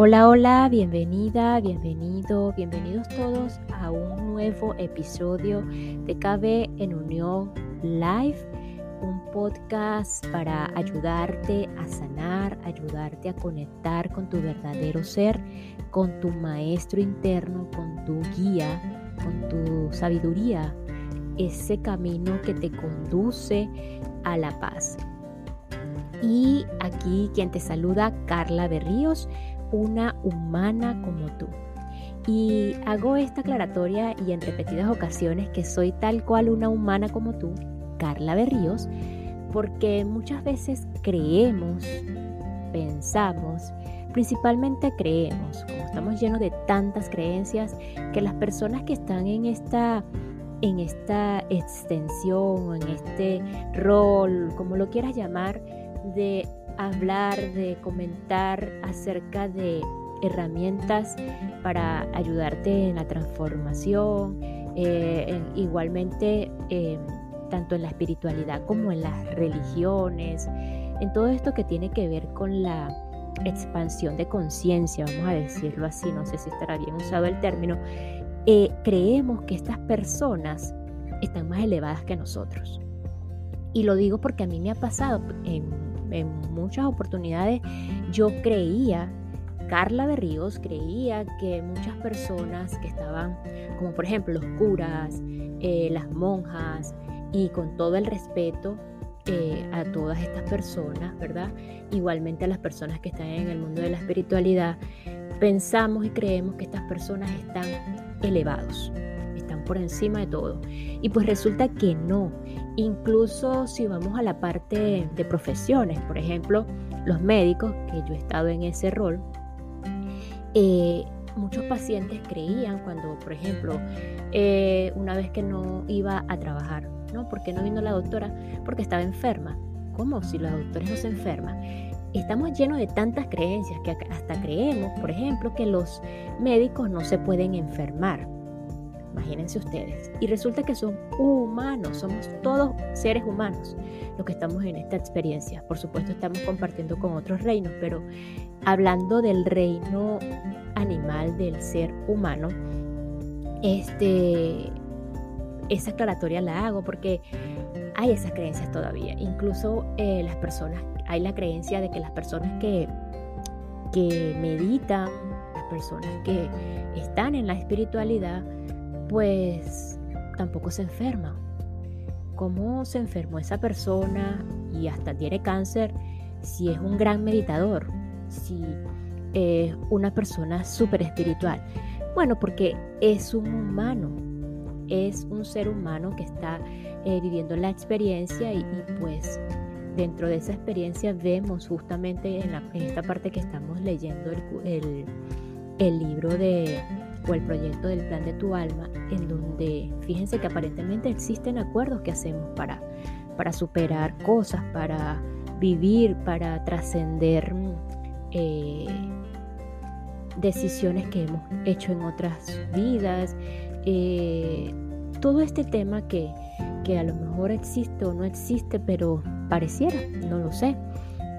Hola, hola, bienvenida, bienvenido, bienvenidos todos a un nuevo episodio de KB en Unión Live, un podcast para ayudarte a sanar, ayudarte a conectar con tu verdadero ser, con tu maestro interno, con tu guía, con tu sabiduría, ese camino que te conduce a la paz. Y aquí quien te saluda, Carla Berríos una humana como tú. Y hago esta aclaratoria y en repetidas ocasiones que soy tal cual una humana como tú, Carla Berríos, porque muchas veces creemos, pensamos, principalmente creemos, como estamos llenos de tantas creencias, que las personas que están en esta en esta extensión, en este rol, como lo quieras llamar, de hablar, de comentar acerca de herramientas para ayudarte en la transformación, eh, igualmente em, tanto en la espiritualidad como en las religiones, en todo esto que tiene que ver con la expansión de conciencia, vamos a decirlo así, no sé si estará bien usado el término, eh, creemos que estas personas están más elevadas que nosotros. Y lo digo porque a mí me ha pasado en en muchas oportunidades yo creía, Carla Berríos creía que muchas personas que estaban, como por ejemplo los curas, eh, las monjas, y con todo el respeto eh, a todas estas personas, ¿verdad? Igualmente a las personas que están en el mundo de la espiritualidad, pensamos y creemos que estas personas están elevados, por encima de todo. Y pues resulta que no. Incluso si vamos a la parte de profesiones, por ejemplo, los médicos, que yo he estado en ese rol, eh, muchos pacientes creían cuando, por ejemplo, eh, una vez que no iba a trabajar, ¿no? ¿Por qué no vino la doctora? Porque estaba enferma. ¿Cómo? Si los doctores no se enferman. Estamos llenos de tantas creencias que hasta creemos, por ejemplo, que los médicos no se pueden enfermar. Imagínense ustedes. Y resulta que son humanos, somos todos seres humanos los que estamos en esta experiencia. Por supuesto estamos compartiendo con otros reinos, pero hablando del reino animal del ser humano, este, esa aclaratoria la hago porque hay esas creencias todavía. Incluso eh, las personas, hay la creencia de que las personas que, que meditan, las personas que están en la espiritualidad, pues tampoco se enferma. ¿Cómo se enfermó esa persona y hasta tiene cáncer si es un gran meditador? Si es una persona súper espiritual. Bueno, porque es un humano, es un ser humano que está eh, viviendo la experiencia y, pues dentro de esa experiencia vemos justamente en, esta parte que estamos leyendo el libro de el proyecto del plan de tu alma, en donde fíjense que aparentemente existen acuerdos que hacemos para, para superar cosas, para vivir, para trascender eh, decisiones que hemos hecho en otras vidas. Eh, todo este tema que, que a lo mejor existe o no existe, pero pareciera, no lo sé.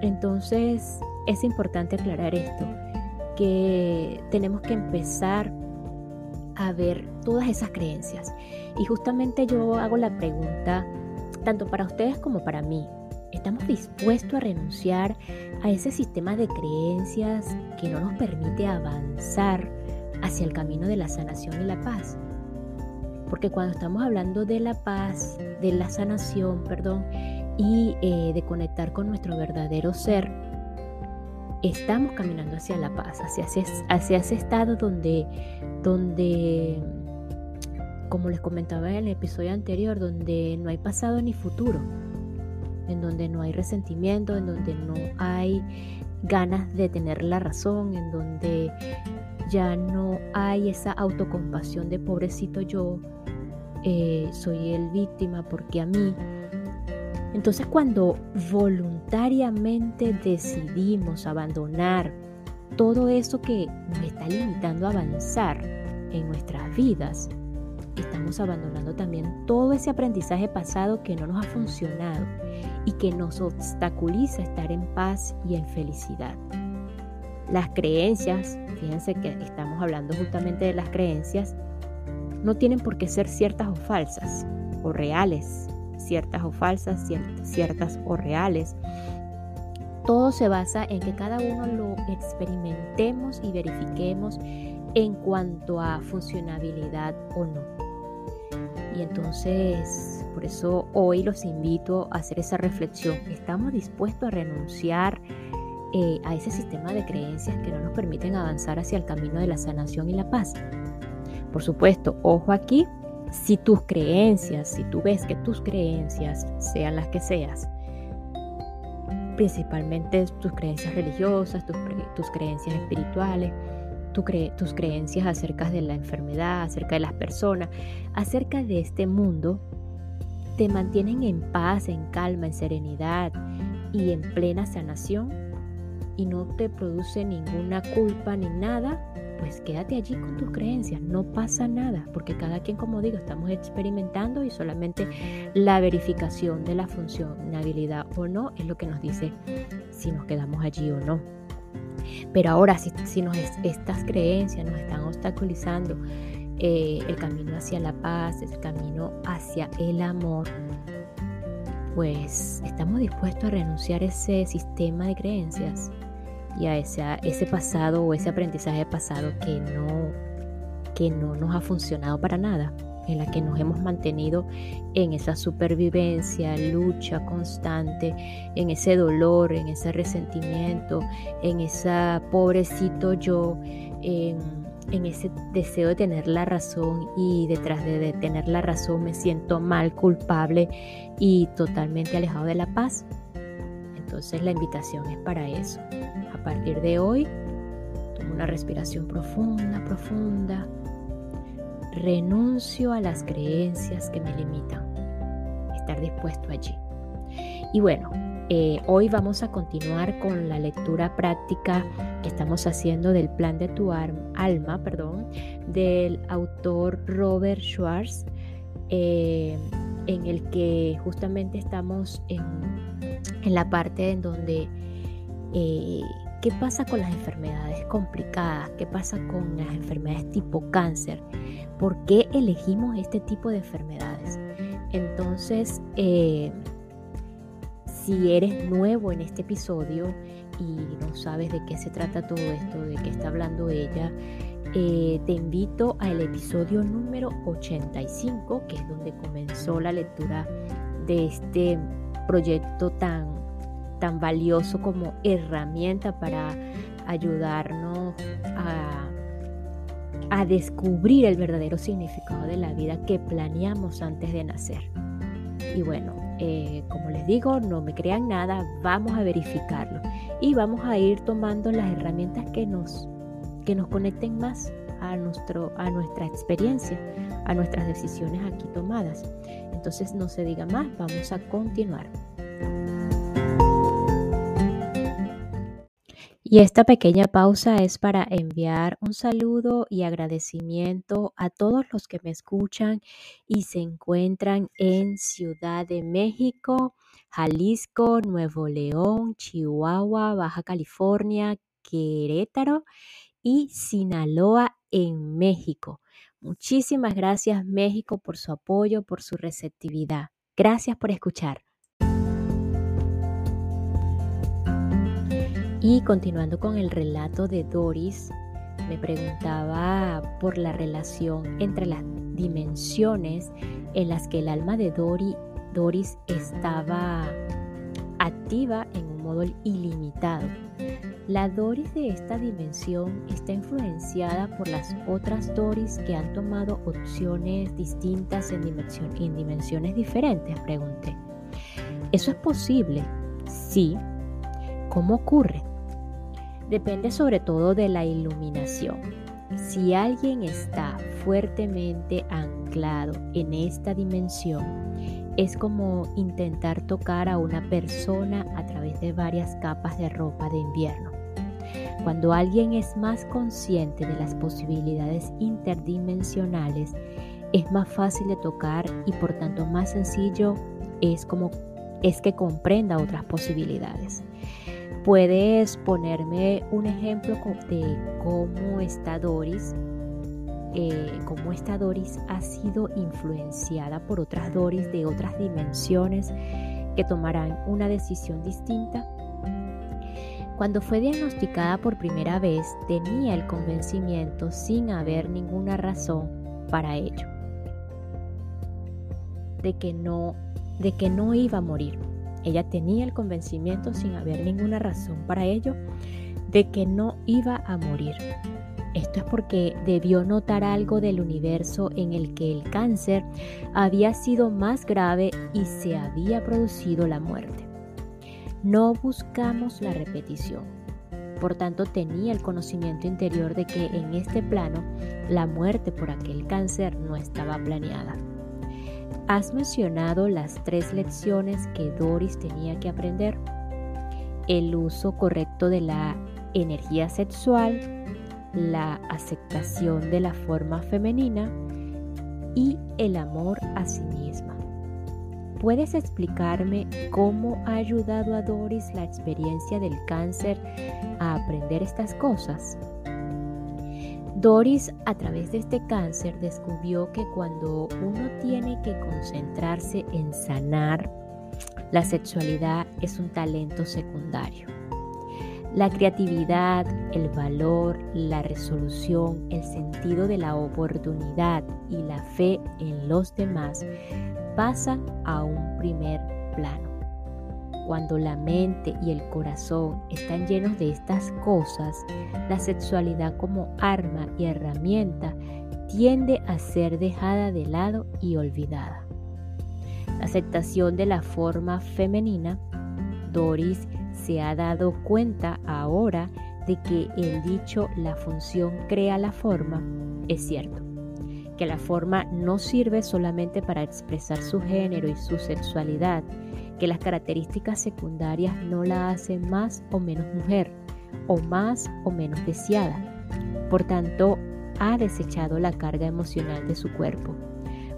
Entonces es importante aclarar esto, que tenemos que empezar a ver todas esas creencias. Y justamente yo hago la pregunta, tanto para ustedes como para mí, ¿estamos dispuestos a renunciar a ese sistema de creencias que no nos permite avanzar hacia el camino de la sanación y la paz? Porque cuando estamos hablando de la paz, de la sanación, perdón, y eh, de conectar con nuestro verdadero ser, estamos caminando hacia la paz, hacia, hacia ese estado donde, donde, como les comentaba en el episodio anterior, donde no hay pasado ni futuro. en donde no hay resentimiento, en donde no hay ganas de tener la razón, en donde ya no hay esa autocompasión de pobrecito yo, eh, soy el víctima porque a mí. Entonces cuando voluntariamente decidimos abandonar todo eso que nos está limitando a avanzar en nuestras vidas, estamos abandonando también todo ese aprendizaje pasado que no nos ha funcionado y que nos obstaculiza estar en paz y en felicidad. Las creencias, fíjense que estamos hablando justamente de las creencias, no tienen por qué ser ciertas o falsas, o reales, ciertas o falsas, ciertas o reales. Todo se basa en que cada uno lo experimentemos y verifiquemos en cuanto a funcionabilidad o no. Y entonces, por eso hoy los invito a hacer esa reflexión. ¿Estamos dispuestos a renunciar eh, a ese sistema de creencias que no nos permiten avanzar hacia el camino de la sanación y la paz? Por supuesto, ojo aquí, si tus creencias, si tú ves que tus creencias, sean las que seas, principalmente tus creencias religiosas, tus, creencias espirituales, tus creencias acerca de la enfermedad, acerca de las personas, acerca de este mundo, te mantienen en paz, en calma, en serenidad y en plena sanación y no te produce ninguna culpa ni nada, pues quédate allí con tus creencias, no pasa nada, porque cada quien, como digo, estamos experimentando y solamente la verificación de la funcionabilidad o no es lo que nos dice si nos quedamos allí o no. Pero ahora, si, estas creencias nos están obstaculizando eh, el camino hacia la paz, el camino hacia el amor, pues estamos dispuestos a renunciar a ese sistema de creencias y a ese, pasado o ese aprendizaje pasado que no, que no nos ha funcionado para nada, en la que nos hemos mantenido en esa supervivencia, lucha constante, en ese dolor, en ese resentimiento, en ese pobrecito yo, en, ese deseo de tener la razón y detrás de, de tener la razón me siento mal, culpable y totalmente alejado de la paz. Entonces la invitación es para eso. A partir de hoy, tomo una respiración profunda, profunda. Renuncio a las creencias que me limitan. Estar dispuesto allí. Y bueno, eh, hoy vamos a continuar con la lectura práctica que estamos haciendo del plan de tu alma, perdón, del autor Robert Schwartz, eh, en el que justamente estamos en en la parte en donde eh, qué pasa con las enfermedades complicadas, qué pasa con las enfermedades tipo cáncer, por qué elegimos este tipo de enfermedades. Entonces, eh, si eres nuevo en este episodio y no sabes de qué se trata todo esto, de qué está hablando ella, eh, te invito al episodio número 85, que es donde comenzó la lectura de este proyecto tan, tan valioso como herramienta para ayudarnos a, a descubrir el verdadero significado de la vida que planeamos antes de nacer. Y bueno, eh, como les digo, no me crean nada, vamos a verificarlo y vamos a ir tomando las herramientas que nos, que nos conecten más a, nuestro, a nuestra experiencia, a nuestras decisiones aquí tomadas. Entonces no se diga más, vamos a continuar. Y esta pequeña pausa es para enviar un saludo y agradecimiento a todos los que me escuchan y se encuentran en Ciudad de México, Jalisco, Nuevo León, Chihuahua, Baja California, Querétaro y Sinaloa en México. Muchísimas gracias México por su apoyo, por su receptividad. Gracias por escuchar. Y continuando con el relato de Doris, me preguntaba por la relación entre las dimensiones en las que el alma de Doris estaba activa en un modo ilimitado. La Doris de esta dimensión está influenciada por las otras Doris que han tomado opciones distintas en, en dimensiones diferentes, pregunté. ¿Eso es posible? Sí. ¿Cómo ocurre? Depende sobre todo de la iluminación. Si alguien está fuertemente anclado en esta dimensión, es como intentar tocar a una persona a través de varias capas de ropa de invierno. Cuando alguien es más consciente de las posibilidades interdimensionales, es más fácil de tocar y por tanto más sencillo es como es que comprenda otras posibilidades. Puedes ponerme un ejemplo de cómo está Doris, eh, cómo esta Doris ha sido influenciada por otras Doris de otras dimensiones que tomarán una decisión distinta cuando fue diagnosticada por primera vez, tenía el convencimiento sin haber ninguna razón para ello, de que no, de que no iba a morir. Ella tenía el convencimiento sin haber ninguna razón para ello de que no iba a morir. Esto es porque debió notar algo del universo en el que el cáncer había sido más grave y se había producido la muerte. No buscamos la repetición. Por tanto, tenía el conocimiento interior de que en este plano la muerte por aquel cáncer no estaba planeada. Has mencionado las tres lecciones que Doris tenía que aprender. El uso correcto de la energía sexual, la aceptación de la forma femenina y el amor a sí misma. ¿Puedes explicarme cómo ha ayudado a Doris la experiencia del cáncer a aprender estas cosas? Doris a través de este cáncer descubrió que cuando uno tiene que concentrarse en sanar, la sexualidad es un talento secundario. La creatividad, el valor, la resolución, el sentido de la oportunidad y la fe en los demás pasan a un primer plano. Cuando la mente y el corazón están llenos de estas cosas, la sexualidad como arma y herramienta tiende a ser dejada de lado y olvidada. La aceptación de la forma femenina, Doris se ha dado cuenta ahora de que el dicho la función crea la forma es cierto que la forma no sirve solamente para expresar su género y su sexualidad, que las características secundarias no la hacen más o menos mujer, o más o menos deseada. Por tanto, ha desechado la carga emocional de su cuerpo.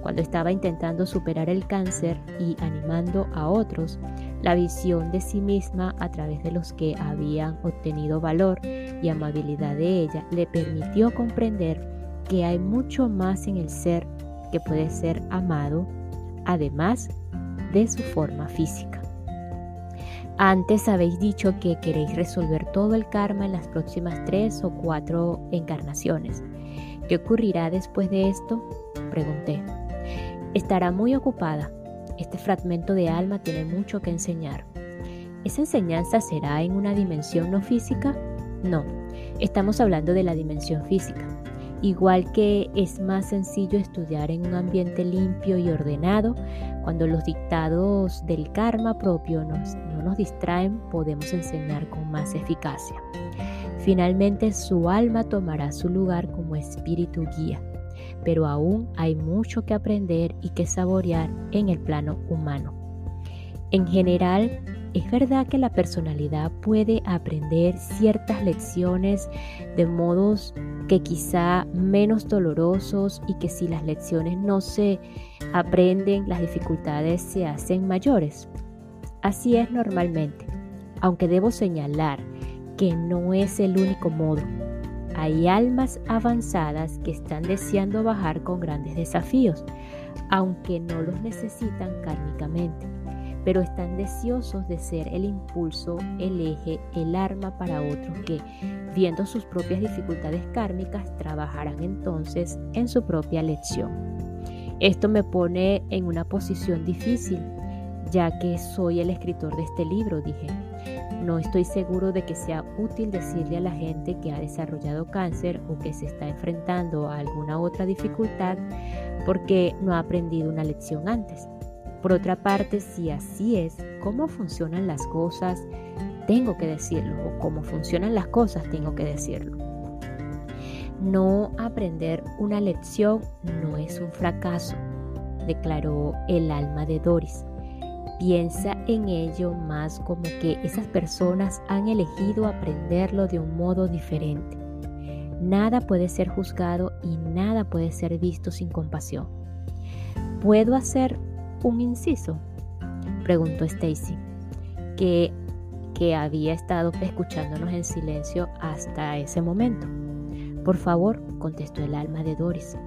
Cuando estaba intentando superar el cáncer y animando a otros, la visión de sí misma a través de los que habían obtenido valor y amabilidad de ella le permitió comprender que hay mucho más en el ser que puede ser amado, además de su forma física. Antes habéis dicho que queréis resolver todo el karma en las próximas tres o cuatro encarnaciones. ¿Qué ocurrirá después de esto? Pregunté. Estará muy ocupada. Este fragmento de alma tiene mucho que enseñar. ¿Esa enseñanza será en una dimensión no física? No, estamos hablando de la dimensión física. Igual que es más sencillo estudiar en un ambiente limpio y ordenado, cuando los dictados del karma propio no nos distraen, podemos enseñar con más eficacia. Finalmente su alma tomará su lugar como espíritu guía, pero aún hay mucho que aprender y que saborear en el plano humano. En general, es verdad que la personalidad puede aprender ciertas lecciones de modos que quizá menos dolorosos y que si las lecciones no se aprenden, las dificultades se hacen mayores. Así es normalmente, aunque debo señalar que no es el único modo. Hay almas avanzadas que están deseando bajar con grandes desafíos, aunque no los necesitan kármicamente pero están deseosos de ser el impulso, el eje, el arma para otros que, viendo sus propias dificultades kármicas, trabajarán entonces en su propia lección. Esto me pone en una posición difícil, ya que soy el escritor de este libro, dije. No estoy seguro de que sea útil decirle a la gente que ha desarrollado cáncer o que se está enfrentando a alguna otra dificultad porque no ha aprendido una lección antes. Por otra parte, si así es, cómo funcionan las cosas, tengo que decirlo, o cómo funcionan las cosas, tengo que decirlo. No aprender una lección no es un fracaso, declaró el alma de Doris. Piensa en ello más como que esas personas han elegido aprenderlo de un modo diferente. Nada puede ser juzgado y nada puede ser visto sin compasión. ¿Puedo hacer un inciso? Preguntó Stacy, que, que había estado escuchándonos en silencio hasta ese momento. Por favor, contestó el alma de Doris.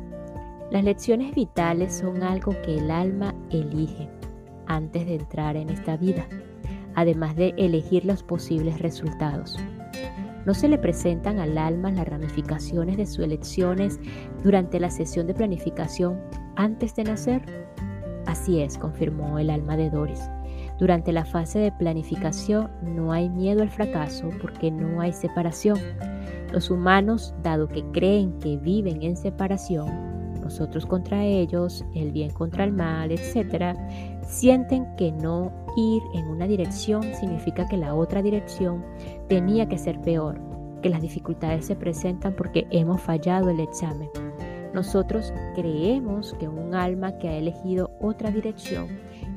Las lecciones vitales son algo que el alma elige antes de entrar en esta vida, además de elegir los posibles resultados. ¿No se le presentan al alma las ramificaciones de sus elecciones durante la sesión de planificación antes de nacer? Así es, confirmó el alma de Doris. Durante la fase de planificación no hay miedo al fracaso porque no hay separación. Los humanos, dado que creen que viven en separación, nosotros contra ellos, el bien contra el mal, etc., sienten que no ir en una dirección significa que la otra dirección tenía que ser peor, que las dificultades se presentan porque hemos fallado el examen. Nosotros creemos que un alma que ha elegido otra dirección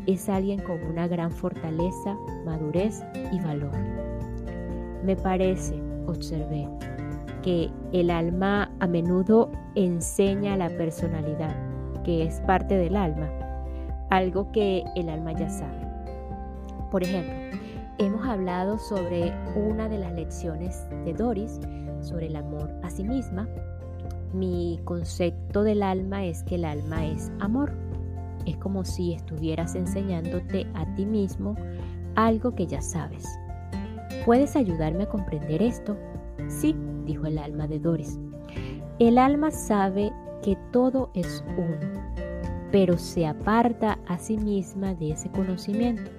es alguien con una gran fortaleza, madurez y valor. Me parece, observé, que el alma a menudo enseña la personalidad, que es parte del alma, algo que el alma ya sabe. Por ejemplo, hemos hablado sobre una de las lecciones de Doris, sobre el amor a sí misma. Mi concepto del alma es que el alma es amor. Es como si estuvieras enseñándote a ti mismo algo que ya sabes. ¿Puedes ayudarme a comprender esto? Sí, dijo el alma de Doris. El alma sabe que todo es uno, pero se aparta a sí misma de ese conocimiento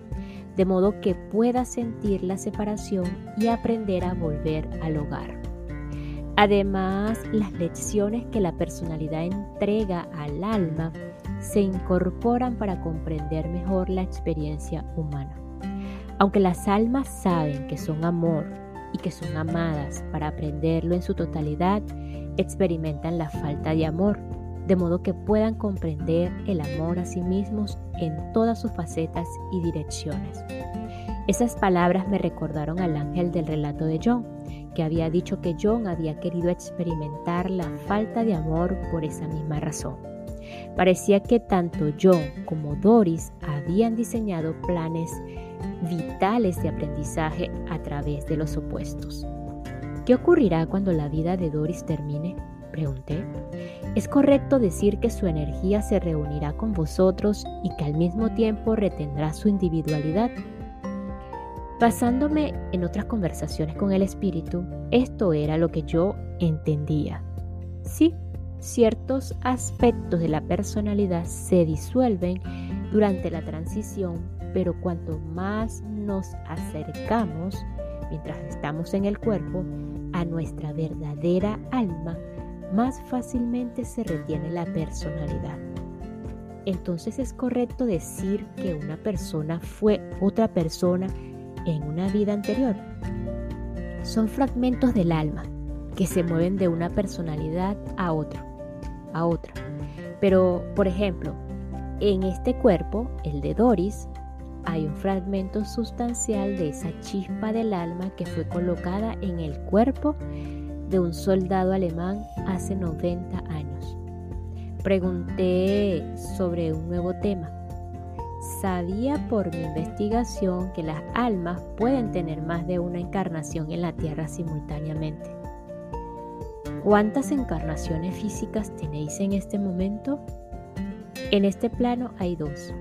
de modo que pueda sentir la separación y aprender a volver al hogar. Además, las lecciones que la personalidad entrega al alma se incorporan para comprender mejor la experiencia humana. Aunque las almas saben que son amor y que son amadas para aprenderlo en su totalidad, experimentan la falta de amor de modo que puedan comprender el amor a sí mismos en todas sus facetas y direcciones. Esas palabras me recordaron al ángel del relato de John, que había dicho que John había querido experimentar la falta de amor por esa misma razón. Parecía que tanto John como Doris habían diseñado planes vitales de aprendizaje a través de los opuestos. ¿Qué ocurrirá cuando la vida de Doris termine? Pregunté. ¿Es correcto decir que su energía se reunirá con vosotros y que al mismo tiempo retendrá su individualidad? Basándome en otras conversaciones con el espíritu, esto era lo que yo entendía. Sí, ciertos aspectos de la personalidad se disuelven durante la transición, pero cuanto más nos acercamos, mientras estamos en el cuerpo, a nuestra verdadera alma, más fácilmente se retiene la personalidad. Entonces es correcto decir que una persona fue otra persona en una vida anterior. Son fragmentos del alma que se mueven de una personalidad a otro, a otra. Pero, por ejemplo, en este cuerpo, el de Doris, hay un fragmento sustancial de esa chispa del alma que fue colocada en el cuerpo de un soldado alemán hace 90 años. Pregunté sobre un nuevo tema. Sabía por mi investigación que las almas pueden tener más de una encarnación en la Tierra simultáneamente. ¿Cuántas encarnaciones físicas tenéis en este momento? En este plano hay dos.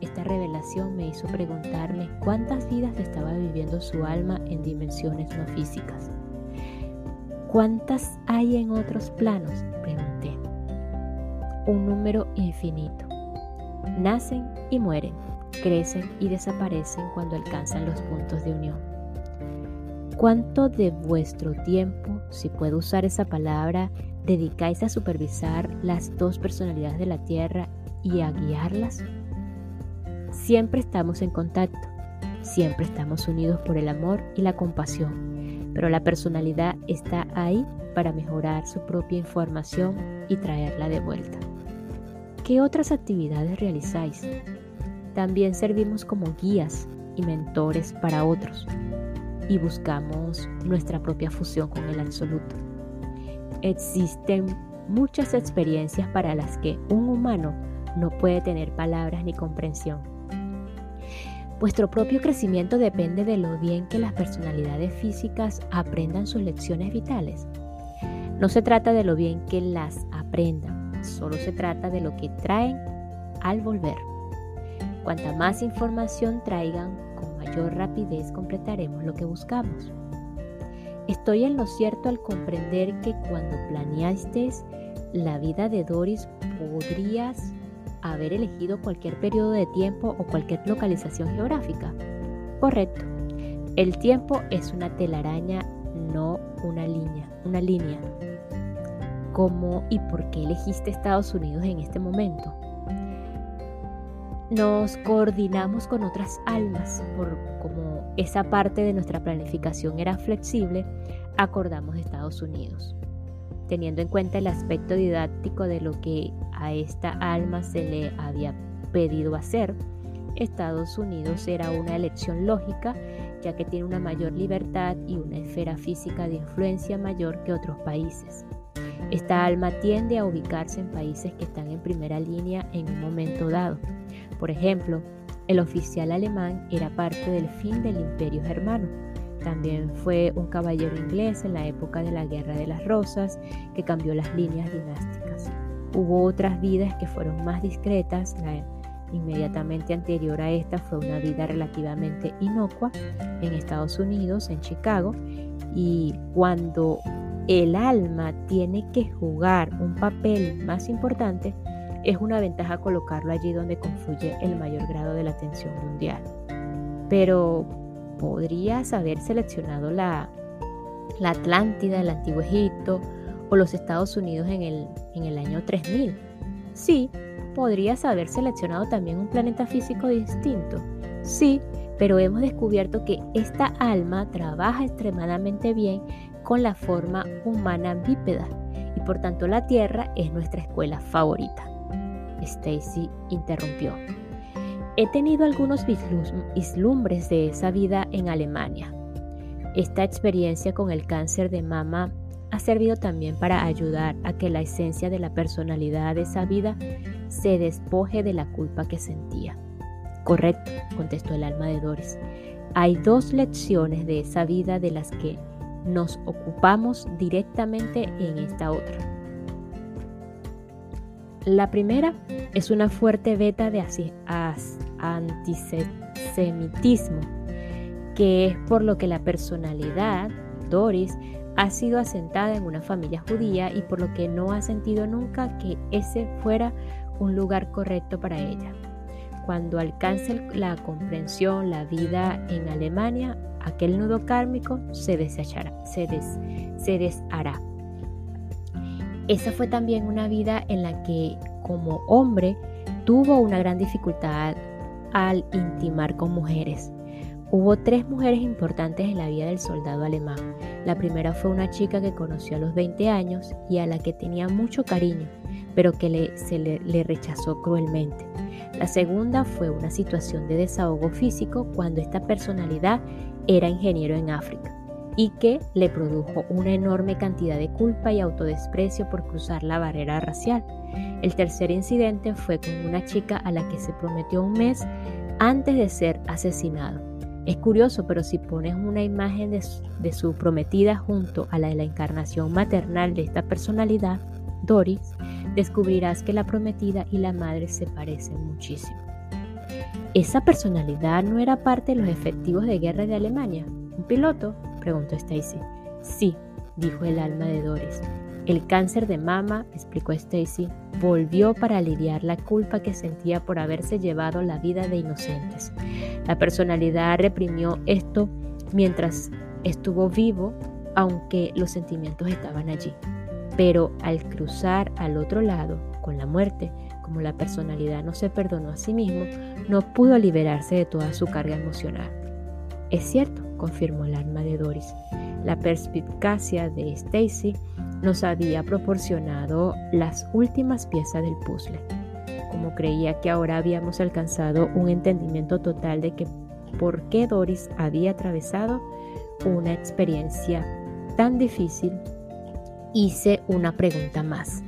Esta revelación me hizo preguntarme cuántas vidas estaba viviendo su alma en dimensiones no físicas. ¿Cuántas hay en otros planos? Pregunté. Un número infinito. Nacen y mueren, crecen y desaparecen cuando alcanzan los puntos de unión. ¿Cuánto de vuestro tiempo, si puedo usar esa palabra, dedicáis a supervisar las dos personalidades de la Tierra y a guiarlas? Siempre estamos en contacto, siempre estamos unidos por el amor y la compasión, pero la personalidad está ahí para mejorar su propia información y traerla de vuelta. ¿Qué otras actividades realizáis? También servimos como guías y mentores para otros y buscamos nuestra propia fusión con el absoluto. Existen muchas experiencias para las que un humano no puede tener palabras ni comprensión. Vuestro propio crecimiento depende de lo bien que las personalidades físicas aprendan sus lecciones vitales. No se trata de lo bien que las aprendan, solo se trata de lo que traen al volver. Cuanta más información traigan, mayor rapidez completaremos lo que buscamos. Estoy en lo cierto al comprender que cuando planeasteis la vida de Doris podrías haber elegido cualquier periodo de tiempo o cualquier localización geográfica. Correcto. El tiempo es una telaraña, no una línea, una línea. ¿Cómo y por qué elegiste Estados Unidos en este momento? Nos coordinamos con otras almas, por como esa parte de nuestra planificación era flexible, acordamos Estados Unidos teniendo en cuenta el aspecto didáctico de lo que a esta alma se le había pedido hacer, Estados Unidos era una elección lógica, ya que tiene una mayor libertad y una esfera física de influencia mayor que otros países. Esta alma tiende a ubicarse en países que están en primera línea en un momento dado. Por ejemplo, el oficial alemán era parte del fin del imperio germano también fue un caballero inglés en la época de la Guerra de las Rosas que cambió las líneas dinásticas. Hubo otras vidas que fueron más discretas. La inmediatamente anterior a esta fue una vida relativamente inocua en Estados Unidos, en Chicago. Y cuando el alma tiene que jugar un papel más importante, es una ventaja colocarlo allí donde confluye el mayor grado de la atención mundial. Pero podrías haber seleccionado la, Atlántida, el Antiguo Egipto o los Estados Unidos en el, en el año 3000. Sí, podrías haber seleccionado también un planeta físico distinto. Sí, pero hemos descubierto que esta alma trabaja extremadamente bien con la forma humana bípeda y por tanto la Tierra es nuestra escuela favorita. Stacy interrumpió. He tenido algunos vislumbres de esa vida en Alemania. Esta experiencia con el cáncer de mama ha servido también para ayudar a que la esencia de la personalidad de esa vida se despoje de la culpa que sentía. Correcto, contestó el alma de Doris. Hay dos lecciones de esa vida de las que nos ocupamos directamente en esta otra. La primera es una fuerte beta de antisemitismo, que es por lo que la personalidad, Doris, ha sido asentada en una familia judía y por lo que no ha sentido nunca que ese fuera un lugar correcto para ella. Cuando alcance la comprensión, la vida en Alemania, aquel nudo kármico se desechará, se, deshará. Esa fue también una vida en la que como hombre tuvo una gran dificultad al intimar con mujeres. Hubo tres mujeres importantes en la vida del soldado alemán. La primera fue una chica que conoció a los 20 años y a la que tenía mucho cariño, pero que se le, le rechazó cruelmente. La segunda fue una situación de desahogo físico cuando esta personalidad era ingeniero en África y que le produjo una enorme cantidad de culpa y autodesprecio por cruzar la barrera racial. El tercer incidente fue con una chica a la que se prometió un mes antes de ser asesinado. Es curioso, pero si pones una imagen de su, de su prometida junto a la de la encarnación maternal de esta personalidad, Doris, descubrirás que la prometida y la madre se parecen muchísimo. ¿Esa personalidad no era parte de los efectivos de guerra de Alemania? ¿Un piloto? preguntó Stacy. Sí, dijo el alma de Doris. El cáncer de mama, explicó Stacy, volvió para aliviar la culpa que sentía por haberse llevado la vida de inocentes. La personalidad reprimió esto mientras estuvo vivo, aunque los sentimientos estaban allí. Pero al cruzar al otro lado, con la muerte, como la personalidad no se perdonó a sí mismo, no pudo liberarse de toda su carga emocional. Es cierto, confirmó el alma de Doris. La perspicacia de Stacy nos había proporcionado las últimas piezas del puzzle. Como creía que ahora habíamos alcanzado un entendimiento total de que por qué Doris había atravesado una experiencia tan difícil, hice una pregunta más.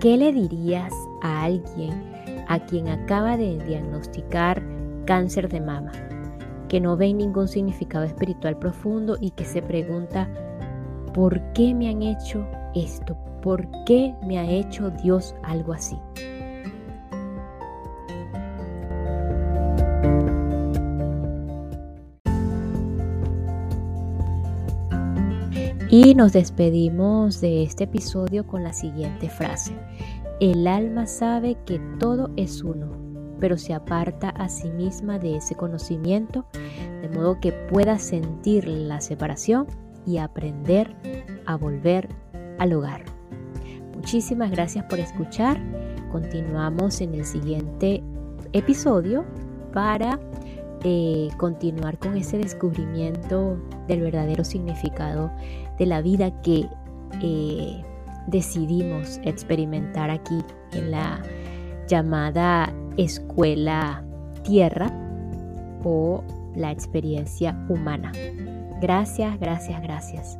¿Qué le dirías a alguien a quien acaba de diagnosticar cáncer de mama, que no ve ningún significado espiritual profundo y que se pregunta, ¿por qué me han hecho esto? ¿Por qué me ha hecho Dios algo así? Y nos despedimos de este episodio con la siguiente frase. El alma sabe que todo es uno, pero se aparta a sí misma de ese conocimiento, de modo que pueda sentir la separación y aprender a volver al hogar. Muchísimas gracias por escuchar. Continuamos en el siguiente episodio para eh, continuar con ese descubrimiento del verdadero significado de la vida que eh, decidimos experimentar aquí en la llamada escuela tierra o la experiencia humana. Gracias, gracias, gracias.